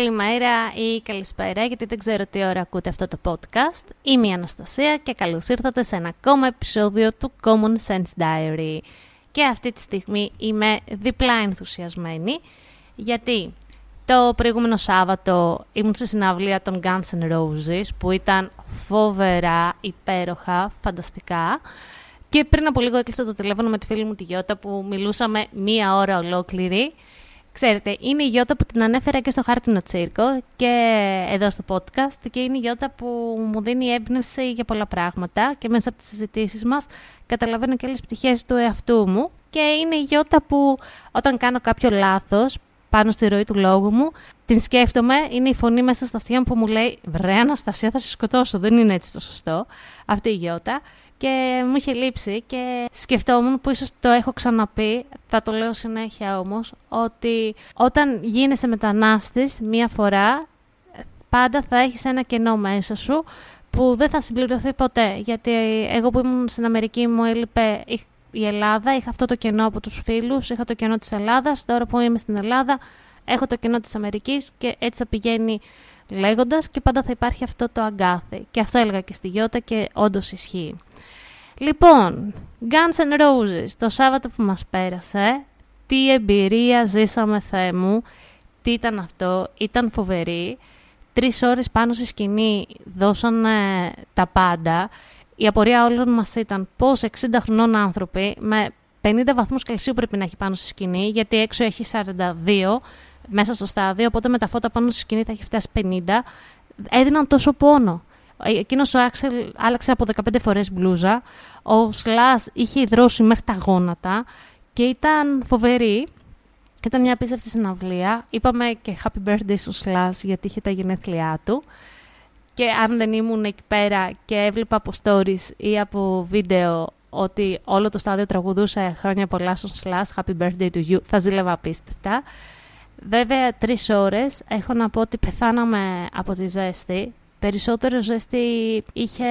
Καλημέρα ή καλησπέρα, γιατί δεν ξέρω τι ώρα ακούτε αυτό το podcast. Είμαι η Αναστασία και καλώς ήρθατε σε ένα ακόμα επεισόδιο του Common Sense Diary. Και αυτή τη στιγμή είμαι διπλά ενθουσιασμένη, γιατί το προηγούμενο Σάββατο ήμουν σε συναυλία των Guns N' Roses, που ήταν φοβερά, υπέροχα, φανταστικά. Και πριν από λίγο έκλεισα το τηλέφωνο με τη φίλη μου τη Γιώτα που μιλούσαμε μία ώρα ολόκληρη Ξέρετε, είναι η Γιώτα που την ανέφερα και στο Χάρτινο Τσίρκο και εδώ στο podcast και είναι η Γιώτα που μου δίνει έμπνευση για πολλά πράγματα και μέσα από τις συζητήσεις μας καταλαβαίνω και άλλες πτυχές του εαυτού μου και είναι η Γιώτα που όταν κάνω κάποιο λάθος πάνω στη ροή του λόγου μου, την σκέφτομαι, είναι η φωνή μέσα στα αυτιά μου που μου λέει «Βρε Αναστασία θα σε σκοτώσω, δεν είναι έτσι το σωστό» αυτή η Γιώτα και μου είχε λείψει και σκεφτόμουν που ίσως το έχω ξαναπεί, θα το λέω συνέχεια όμως, ότι όταν γίνεσαι μετανάστης μία φορά, πάντα θα έχεις ένα κενό μέσα σου που δεν θα συμπληρωθεί ποτέ. Γιατί εγώ που ήμουν στην Αμερική μου έλειπε η Ελλάδα, είχα αυτό το κενό από τους φίλους, είχα το κενό της Ελλάδας, τώρα που είμαι στην Ελλάδα έχω το κενό της Αμερικής και έτσι θα πηγαίνει λέγοντας και πάντα θα υπάρχει αυτό το αγκάθι. Και αυτό έλεγα και στη Γιώτα και όντως ισχύει. Λοιπόν, Guns N' Roses, το Σάββατο που μας πέρασε, τι εμπειρία ζήσαμε Θεέ μου, τι ήταν αυτό, ήταν φοβερή. Τρεις ώρες πάνω στη σκηνή δώσαν τα πάντα. Η απορία όλων μας ήταν πώς 60 χρονών άνθρωποι με 50 βαθμούς Κελσίου πρέπει να έχει πάνω στη σκηνή, γιατί έξω έχει 42 μέσα στο στάδιο, οπότε με τα φώτα πάνω στη σκηνή θα έχει φτάσει 50, έδιναν τόσο πόνο. Εκείνος ο Άξελ άλλαξε από 15 φορές μπλούζα. Ο Σλάς είχε υδρώσει μέχρι τα γόνατα και ήταν φοβερή. Και ήταν μια απίστευτη συναυλία. Είπαμε και happy birthday στο Σλάς γιατί είχε τα γενέθλιά του. Και αν δεν ήμουν εκεί πέρα και έβλεπα από stories ή από βίντεο ότι όλο το στάδιο τραγουδούσε χρόνια πολλά στον Σλάς, happy birthday to you, θα ζήλευα απίστευτα. Βέβαια, τρεις ώρες έχω να πω ότι πεθάναμε από τη ζέστη Περισσότερο ζέστη είχε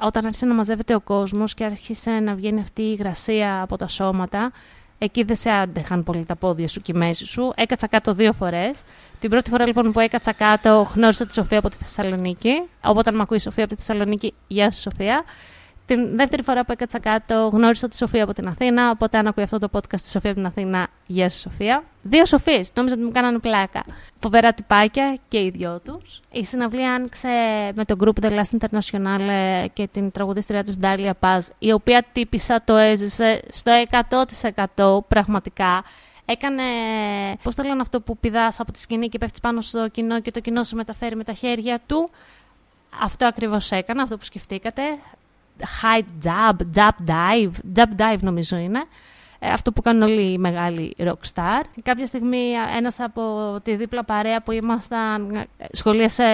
όταν άρχισε να μαζεύεται ο κόσμος και άρχισε να βγαίνει αυτή η υγρασία από τα σώματα. Εκεί δεν σε άντεχαν πολύ τα πόδια σου και η μέση σου. Έκατσα κάτω δύο φορές. Την πρώτη φορά λοιπόν που έκατσα κάτω, γνώρισα τη Σοφία από τη Θεσσαλονίκη. Οπότε, αν με ακούει η Σοφία από τη Θεσσαλονίκη, γεια σου Σοφία. Την δεύτερη φορά που έκατσα κάτω, γνώρισα τη Σοφία από την Αθήνα. Οπότε, αν ακούει αυτό το podcast τη Σοφία από την Αθήνα, γεια σου Σοφία. Δύο Σοφίες. Νόμιζα ότι μου κάνανε πλάκα. Φοβερά τυπάκια και οι δυο τους. Η συναυλία άνοιξε με το group The Last International και την τραγουδίστρια τους Ντάλια Paz, η οποία τύπησα το έζησε στο 100% πραγματικά. Έκανε, πώς το λένε αυτό που πηδάς από τη σκηνή και πέφτεις πάνω στο κοινό και το κοινό σου μεταφέρει με τα χέρια του. Αυτό ακριβώς έκανα, αυτό που σκεφτήκατε high jab, jab dive, jab dive νομίζω είναι. Ε, αυτό που κάνουν όλοι οι μεγάλοι rockstar. Κάποια στιγμή ένας από τη δίπλα παρέα που ήμασταν ε, σχολίασε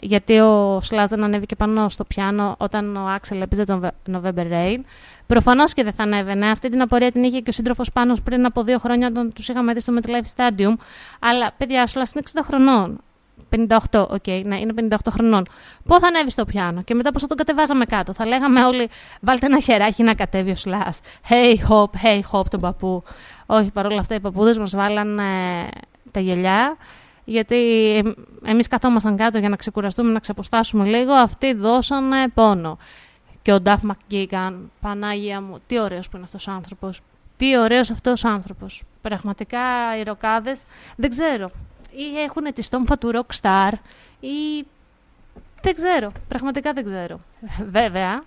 γιατί ο Σλάς δεν ανέβηκε πάνω στο πιάνο όταν ο Άξελ έπαιζε τον November Rain. Προφανώς και δεν θα ανέβαινε. Αυτή την απορία την είχε και ο σύντροφος πάνω πριν από δύο χρόνια όταν τους είχαμε δει στο MetLife Stadium. Αλλά παιδιά, ο Σλάς είναι 60 χρονών. 58, ok, okay, ναι, είναι 58 χρονών. Πού θα ανέβεις στο πιάνο; Και μετά πώς θα τον κατεβάζαμε κάτω. Θα λέγαμε όλοι, βάλτε ένα χεράκι να κατέβει ο Σλάς. Hey hop, hey hop τον παππού. Όχι, παρόλα αυτά οι παππούδες μας βάλαν ε, τα γελιά. Γιατί εμείς καθόμασταν κάτω για να ξεκουραστούμε, να ξεποστάσουμε λίγο. Αυτοί δώσανε πόνο. Και ο Νταφ Μακγκίγκαν, Πανάγια μου, τι ωραίος που είναι αυτός ο άνθρωπος. Τι ωραίος αυτός ο άνθρωπος. Πραγματικά οι ροκάδες, δεν ξέρω ή έχουν τη στόμφα του rockstar ή δεν ξέρω, πραγματικά δεν ξέρω. Βέβαια,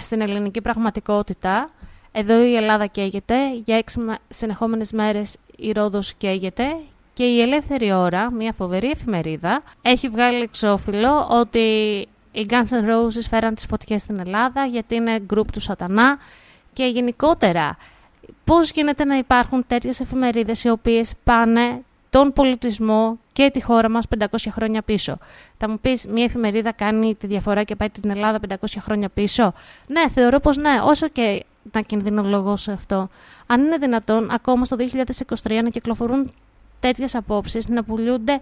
στην ελληνική πραγματικότητα, εδώ η Ελλάδα καίγεται, για έξι συνεχόμενες μέρες η Ρόδος καίγεται και η Ελεύθερη Ώρα, μια φοβερή εφημερίδα, έχει βγάλει εξώφυλλο ότι οι Guns N' Roses φέραν τις φωτιές στην Ελλάδα γιατί είναι γκρουπ του σατανά και γενικότερα πώς γίνεται να υπάρχουν τέτοιες εφημερίδες οι οποίες πάνε τον πολιτισμό και τη χώρα μας 500 χρόνια πίσω. Θα μου πεις, μια εφημερίδα κάνει τη διαφορά και πάει την Ελλάδα 500 χρόνια πίσω. Ναι, θεωρώ πως ναι, όσο και να κινδυνολογώ σε αυτό. Αν είναι δυνατόν, ακόμα στο 2023 να κυκλοφορούν τέτοιες απόψεις, να πουλούνται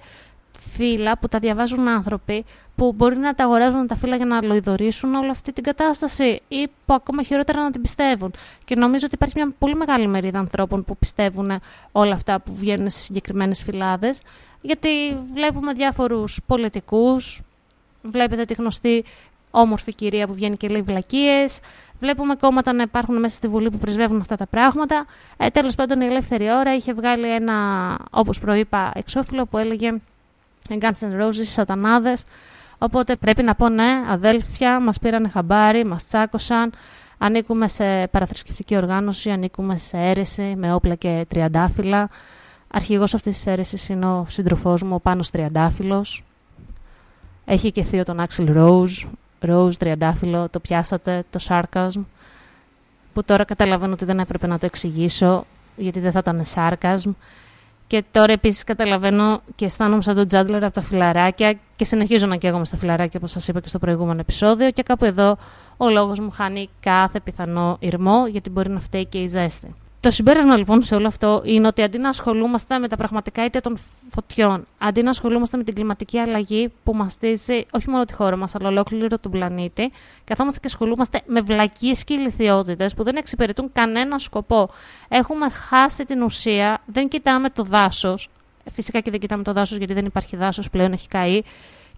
φύλλα που τα διαβάζουν άνθρωποι που μπορεί να τα αγοράζουν τα φύλλα για να αλλοειδωρήσουν όλη αυτή την κατάσταση ή που ακόμα χειρότερα να την πιστεύουν. Και νομίζω ότι υπάρχει μια πολύ μεγάλη μερίδα ανθρώπων που πιστεύουν όλα αυτά που βγαίνουν σε συγκεκριμένες φυλάδες γιατί βλέπουμε διάφορους πολιτικούς, βλέπετε τη γνωστή όμορφη κυρία που βγαίνει και λέει βλακίες, βλέπουμε κόμματα να υπάρχουν μέσα στη Βουλή που πρεσβεύουν αυτά τα πράγματα. Ε, τέλος πάντων η Ελεύθερη Ώρα είχε βγάλει ένα, όπως προείπα, εξώφυλλο που έλεγε Guns N' Roses, σατανάδες. Οπότε πρέπει να πω ναι, αδέλφια, μας πήραν χαμπάρι, μας τσάκωσαν. Ανήκουμε σε παραθρησκευτική οργάνωση, ανήκουμε σε αίρεση με όπλα και τριαντάφυλλα. Αρχηγός αυτής της αίρεσης είναι ο σύντροφός μου, ο Πάνος Τριαντάφυλλος. Έχει και θείο τον Άξιλ Rose. Rose Τριαντάφυλλο, το πιάσατε, το sarcasm. Που τώρα καταλαβαίνω ότι δεν έπρεπε να το εξηγήσω, γιατί δεν θα ήταν sarcasm. Και τώρα επίσης καταλαβαίνω και αισθάνομαι σαν τον Τζάντλερ από τα φιλαράκια και συνεχίζω να καίγομαι στα φιλαράκια, όπως σας είπα και στο προηγούμενο επεισόδιο. Και κάπου εδώ ο λόγος μου χάνει κάθε πιθανό ηρμό, γιατί μπορεί να φταίει και η ζέστη. Το συμπέρασμα λοιπόν σε όλο αυτό είναι ότι αντί να ασχολούμαστε με τα πραγματικά αίτια των φωτιών, αντί να ασχολούμαστε με την κλιματική αλλαγή που μαστίζει όχι μόνο τη χώρα μας, αλλά ολόκληρο τον πλανήτη, καθόμαστε και ασχολούμαστε με βλακίες και ηλικιότητες που δεν εξυπηρετούν κανένα σκοπό. Έχουμε χάσει την ουσία, δεν κοιτάμε το δάσος. Φυσικά και δεν κοιτάμε το δάσος γιατί δεν υπάρχει δάσος πλέον, έχει καεί.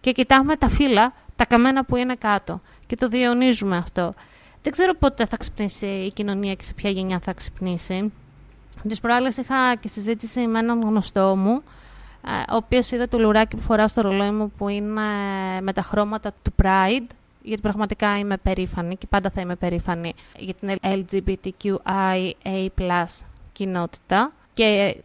Και κοιτάμε τα φύλλα, τα καμένα που είναι κάτω. Και το διαιωνίζουμε αυτό. Δεν ξέρω πότε θα ξυπνήσει η κοινωνία και σε ποια γενιά θα ξυπνήσει. Τι προάλλες είχα και συζήτηση με έναν γνωστό μου, ε, ο οποίος είδε το λουράκι που φοράω στο ρολόι μου που είναι με τα χρώματα του Pride, γιατί πραγματικά είμαι περήφανη και πάντα θα είμαι περήφανη για την LGBTQIA κοινότητα και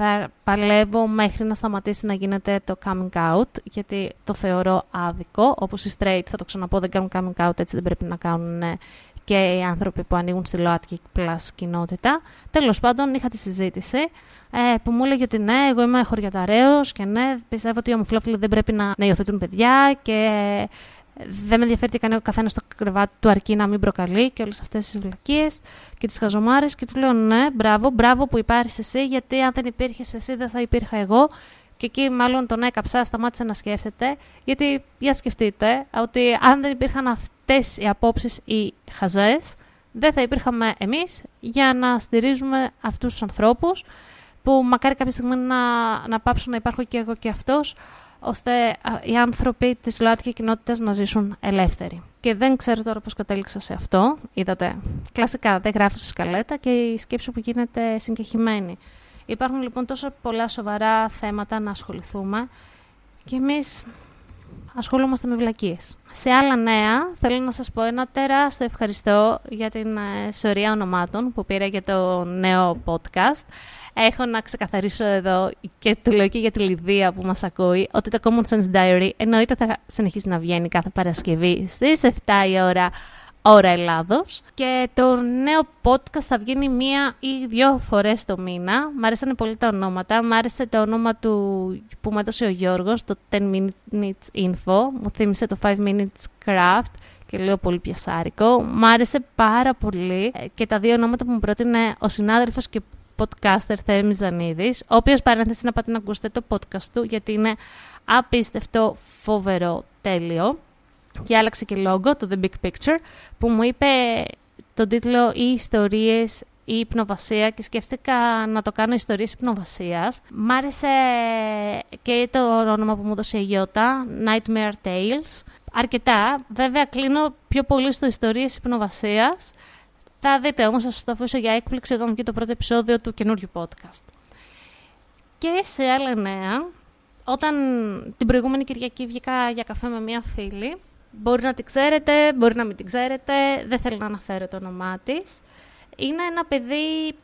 θα παλεύω μέχρι να σταματήσει να γίνεται το coming out, γιατί το θεωρώ άδικο. Όπως οι straight, θα το ξαναπώ, δεν κάνουν coming out, έτσι δεν πρέπει να κάνουν ε, και οι άνθρωποι που ανοίγουν στη ΛΟΑΤΚΙ plus κοινότητα. Τέλος πάντων, είχα τη συζήτηση ε, που μου έλεγε ότι ναι, εγώ είμαι χωριαταρέος και ναι, πιστεύω ότι οι ομοφυλόφιλοι δεν πρέπει να, να υιοθετούν παιδιά και δεν με ενδιαφέρει τι κάνει ο καθένας στο κρεβάτι του αρκεί να μην προκαλεί και όλες αυτές τις βλακίες και τις χαζομάρες. Και του λέω ναι, μπράβο, μπράβο που υπάρχεις εσύ, γιατί αν δεν υπήρχες εσύ δεν θα υπήρχα εγώ. Και εκεί μάλλον τον έκαψα, σταμάτησε να σκέφτεται, γιατί για σκεφτείτε ότι αν δεν υπήρχαν αυτές οι απόψεις οι χαζές, δεν θα υπήρχαμε εμείς για να στηρίζουμε αυτούς τους ανθρώπους που μακάρι κάποια στιγμή να, να πάψουν να υπάρχω και εγώ και αυτός ώστε οι άνθρωποι της ΛΟΑΤΚΙ κοινότητας να ζήσουν ελεύθεροι. Και δεν ξέρω τώρα πώς κατέληξα σε αυτό. Είδατε, κλασικά δεν γράφω στη σκαλέτα και η σκέψη που γίνεται συγκεχημένη. Υπάρχουν λοιπόν τόσο πολλά σοβαρά θέματα να ασχοληθούμε και εμείς ασχολούμαστε με βλακίες. Σε άλλα νέα, θέλω να σας πω ένα τεράστιο ευχαριστώ για την ε, σωρία ονομάτων που πήρα για το νέο podcast. Έχω να ξεκαθαρίσω εδώ και το λέω και για τη Λιδία που μας ακούει ότι το Common Sense Diary εννοείται θα συνεχίσει να βγαίνει κάθε Παρασκευή στις 7 η ώρα ώρα Ελλάδος και το νέο podcast θα βγαίνει μία ή δύο φορές το μήνα. Μ' άρεσαν πολύ τα ονόματα. Μ' άρεσε το όνομα του που μου έδωσε ο Γιώργος, το 10 Minutes Info. Μου θύμισε το 5 Minutes Craft και λέω πολύ πιασάρικο. Μ' άρεσε πάρα πολύ και τα δύο ονόματα που μου πρότεινε ο συνάδελφος και podcaster Θέμης Ζανίδης, ο οποίος παρένθεση να πάτε να ακούσετε το podcast του, γιατί είναι απίστευτο, φοβερό, τέλειο. Και άλλαξε και λόγο, το The Big Picture, που μου είπε τον τίτλο «Οι ιστορίες η υπνοβασία και σκέφτηκα να το κάνω ιστορίες υπνοβασίας. Μ' άρεσε και το όνομα που μου έδωσε η Γιώτα, Nightmare Tales. Αρκετά. Βέβαια κλείνω πιο πολύ στο ιστορίες υπνοβασίας θα δείτε όμως, θα σας το αφήσω για έκπληξη όταν και το πρώτο επεισόδιο του καινούριου podcast. Και σε άλλα νέα, όταν την προηγούμενη Κυριακή βγήκα για καφέ με μία φίλη, μπορεί να την ξέρετε, μπορεί να μην την ξέρετε, δεν θέλω να αναφέρω το όνομά της. Είναι ένα παιδί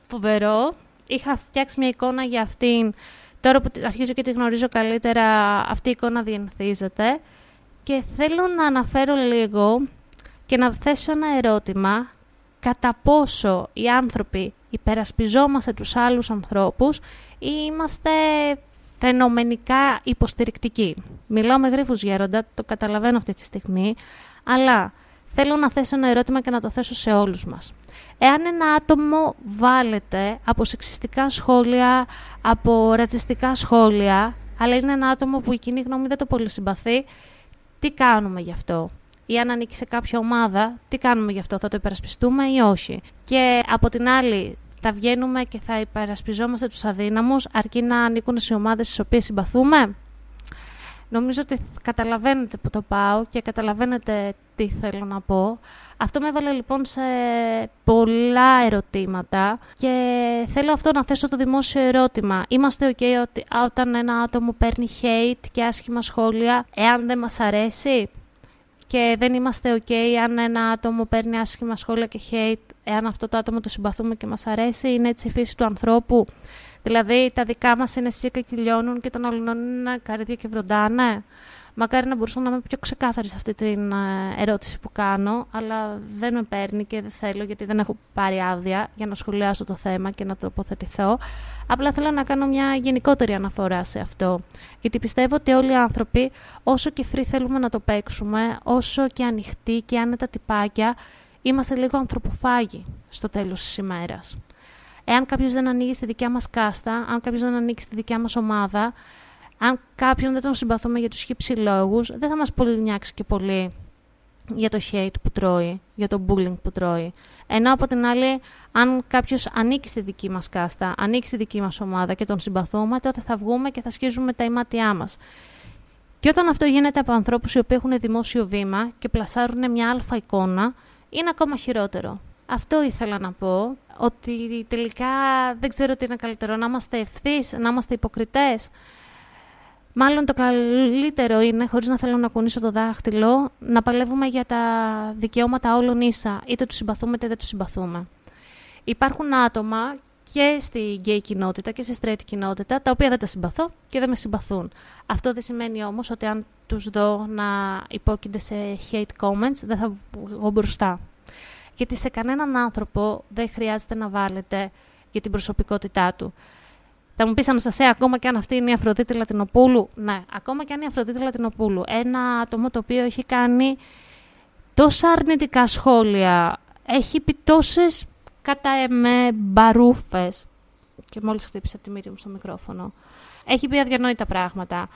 φοβερό. Είχα φτιάξει μια εικόνα για αυτήν. Τώρα που αρχίζω και τη γνωρίζω καλύτερα, αυτή η εικόνα διενθίζεται. Και θέλω να αναφέρω λίγο και να θέσω ένα ερώτημα κατά πόσο οι άνθρωποι υπερασπιζόμαστε τους άλλους ανθρώπους ή είμαστε φαινομενικά υποστηρικτικοί. Μιλάω με γρίφους γέροντα, το καταλαβαίνω αυτή τη στιγμή, αλλά θέλω να θέσω ένα ερώτημα και να το θέσω σε όλους μας. Εάν ένα άτομο βάλετε από σεξιστικά σχόλια, από ρατσιστικά σχόλια, αλλά είναι ένα άτομο που η κοινή γνώμη δεν το πολύ συμπαθεί, τι κάνουμε γι' αυτό; Ή αν ανήκει σε κάποια ομάδα, τι κάνουμε γι' αυτό, θα το υπερασπιστούμε ή όχι. Και από την άλλη, θα βγαίνουμε και θα υπερασπιζόμαστε τους αδύναμους, αρκεί να ανήκουν σε ομάδες στις οποίες συμπαθούμε; Νομίζω ότι καταλαβαίνετε που το πάω και καταλαβαίνετε τι θέλω να πω. Αυτό με έβαλε λοιπόν σε πολλά ερωτήματα και θέλω αυτό να θέσω το δημόσιο ερώτημα. Είμαστε ok ότι, όταν ένα άτομο παίρνει hate και άσχημα σχόλια, εάν δεν μας αρέσει; Και δεν είμαστε ok αν ένα άτομο παίρνει άσχημα σχόλια και hate, εάν αυτό το άτομο το συμπαθούμε και μας αρέσει, είναι έτσι η φύση του ανθρώπου. Δηλαδή τα δικά μας είναι σίκα και λιώνουν και των άλλων είναι καρύδια και βροντάνε. Μακάρι να μπορούσα να είμαι πιο ξεκάθαρη σε αυτή την ε, ερώτηση που κάνω, αλλά δεν με παίρνει και δεν θέλω γιατί δεν έχω πάρει άδεια για να σχολιάσω το θέμα και να τοποθετηθώ. Απλά θέλω να κάνω μια γενικότερη αναφορά σε αυτό. Γιατί πιστεύω ότι όλοι οι άνθρωποι, όσο και free θέλουμε να το παίξουμε, όσο και ανοιχτοί και άνετα τυπάκια, είμαστε λίγο ανθρωποφάγοι στο τέλος της ημέρας. Εάν κάποιος δεν ανοίγει στη δικιά μας κάστα, αν κάποιος δεν ανοίγει στη δικιά μας ομάδα, αν κάποιον δεν τον συμπαθούμε για τους χύψη λόγους, δεν θα μας πολύ νιάξει και πολύ για το hate που τρώει, για το bullying που τρώει. Ενώ από την άλλη, αν κάποιος ανήκει στη δική μας κάστα, ανήκει στη δική μας ομάδα και τον συμπαθούμε, τότε θα βγούμε και θα σκίζουμε τα ημάτια μας. Και όταν αυτό γίνεται από ανθρώπους οι οποίοι έχουν δημόσιο βήμα και πλασάρουν μια αλφα εικόνα, είναι ακόμα χειρότερο. Αυτό ήθελα να πω, ότι τελικά δεν ξέρω τι είναι καλύτερο, να είμαστε ευθύς, να είμαστε υποκριτές. Μάλλον το καλύτερο είναι, χωρίς να θέλω να κουνήσω το δάχτυλο, να παλεύουμε για τα δικαιώματα όλων ίσα, είτε τους συμπαθούμε είτε δεν τους συμπαθούμε. Υπάρχουν άτομα και στη gay κοινότητα και στη straight κοινότητα, τα οποία δεν τα συμπαθώ και δεν με συμπαθούν. Αυτό δεν σημαίνει όμως ότι αν τους δω να υπόκεινται σε hate comments, δεν θα βγω μπροστά. Γιατί σε κανέναν άνθρωπο δεν χρειάζεται να βάλετε για την προσωπικότητά του. Θα μου πεις Αναστασία, ακόμα και αν αυτή είναι η Αφροδίτη Λατινοπούλου. Ναι, ακόμα και αν είναι η Αφροδίτη Λατινοπούλου. Ένα άτομο το οποίο έχει κάνει τόσα αρνητικά σχόλια, έχει πει τόσες κατά εμέ μπαρούφες. Και μόλις χτύπησα τη μύτη μου στο μικρόφωνο. Έχει πει αδιανόητα πράγματα.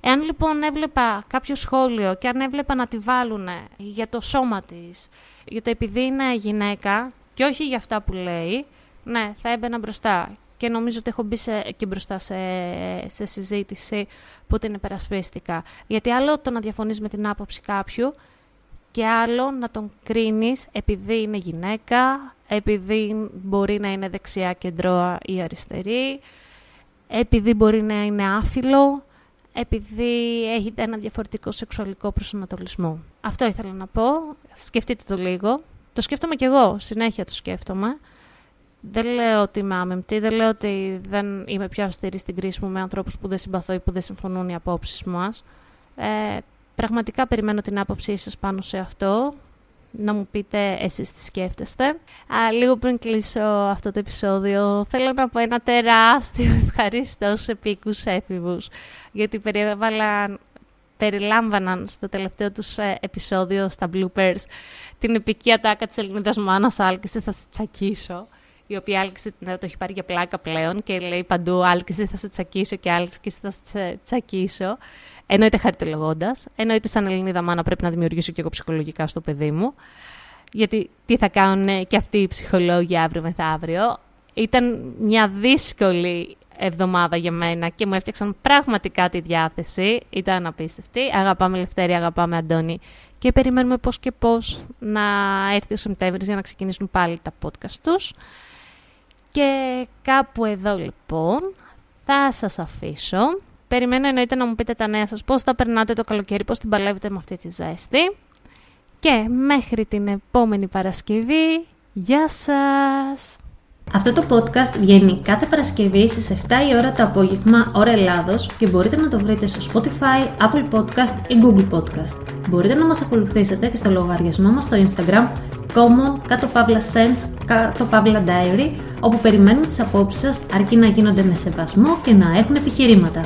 Εάν λοιπόν έβλεπα κάποιο σχόλιο και αν έβλεπα να τη βάλουν για το σώμα της, για το επειδή είναι γυναίκα και όχι για αυτά που λέει, ναι, θα έμπαινα μπροστά. Και νομίζω ότι έχω μπει σε, εκεί μπροστά σε, σε συζήτηση που την υπερασπίστηκα. Γιατί άλλο το να διαφωνείς με την άποψη κάποιου και άλλο να τον κρίνεις επειδή είναι γυναίκα, επειδή μπορεί να είναι δεξιά, κεντρώα ή αριστερή, επειδή μπορεί να είναι άφιλο, επειδή έχει ένα διαφορετικό σεξουαλικό προσανατολισμό. Αυτό ήθελα να πω. Σκεφτείτε το λίγο. Το σκέφτομαι κι εγώ. Συνέχεια το σκέφτομαι. Δεν λέω ότι είμαι άμεμπτη, δεν λέω ότι δεν είμαι πιο αυστηρή στην κρίση μου με ανθρώπους που δεν συμπαθώ ή που δεν συμφωνούν οι απόψεις μας. Ε, πραγματικά περιμένω την άποψή σας πάνω σε αυτό να μου πείτε εσείς τι σκέφτεστε. Α, λίγο πριν κλείσω αυτό το επεισόδιο, θέλω να πω ένα τεράστιο ευχαριστώ σε πίκους έφηβους, γιατί περιέβαλαν περιλάμβαναν στο τελευταίο τους ε, επεισόδιο στα bloopers την επική ατάκα της Ελληνίδας Μάνας Άλκηση θα σε τσακίσω η οποία άλκηση το έχει πάρει για πλάκα πλέον και λέει παντού άλκηση θα σε τσακίσω και άλκηση θα σε τσακίσω. Εννοείται χαριτολογώντας. Εννοείται σαν Ελληνίδα μάνα πρέπει να δημιουργήσω και εγώ ψυχολογικά στο παιδί μου. Γιατί τι θα κάνουν και αυτοί οι ψυχολόγοι αύριο μεθαύριο. Ήταν μια δύσκολη εβδομάδα για μένα και μου έφτιαξαν πραγματικά τη διάθεση. Ήταν απίστευτη. Αγαπάμε Λευτέρη, αγαπάμε Αντώνη και περιμένουμε πώς και πώς να έρθει ο Σεπτέμβρης για να ξεκινήσουν πάλι τα podcast τους. Και κάπου εδώ λοιπόν θα σας αφήσω. Περιμένω εννοείται να μου πείτε τα νέα σας, πώς θα περνάτε το καλοκαίρι, πώς την παλεύετε με αυτή τη ζέστη. Και μέχρι την επόμενη Παρασκευή, γεια σας! Αυτό το podcast βγαίνει κάθε Παρασκευή στις 7 η ώρα το απόγευμα, ώρα Ελλάδος και μπορείτε να το βρείτε στο Spotify, Apple Podcast ή Google Podcast. Μπορείτε να μας ακολουθήσετε και στο λογαριασμό μας στο Instagram common κάτω παύλα sense κάτω παύλα diary όπου περιμένουμε τις απόψεις σας αρκεί να γίνονται με σεβασμό και να έχουν επιχειρήματα.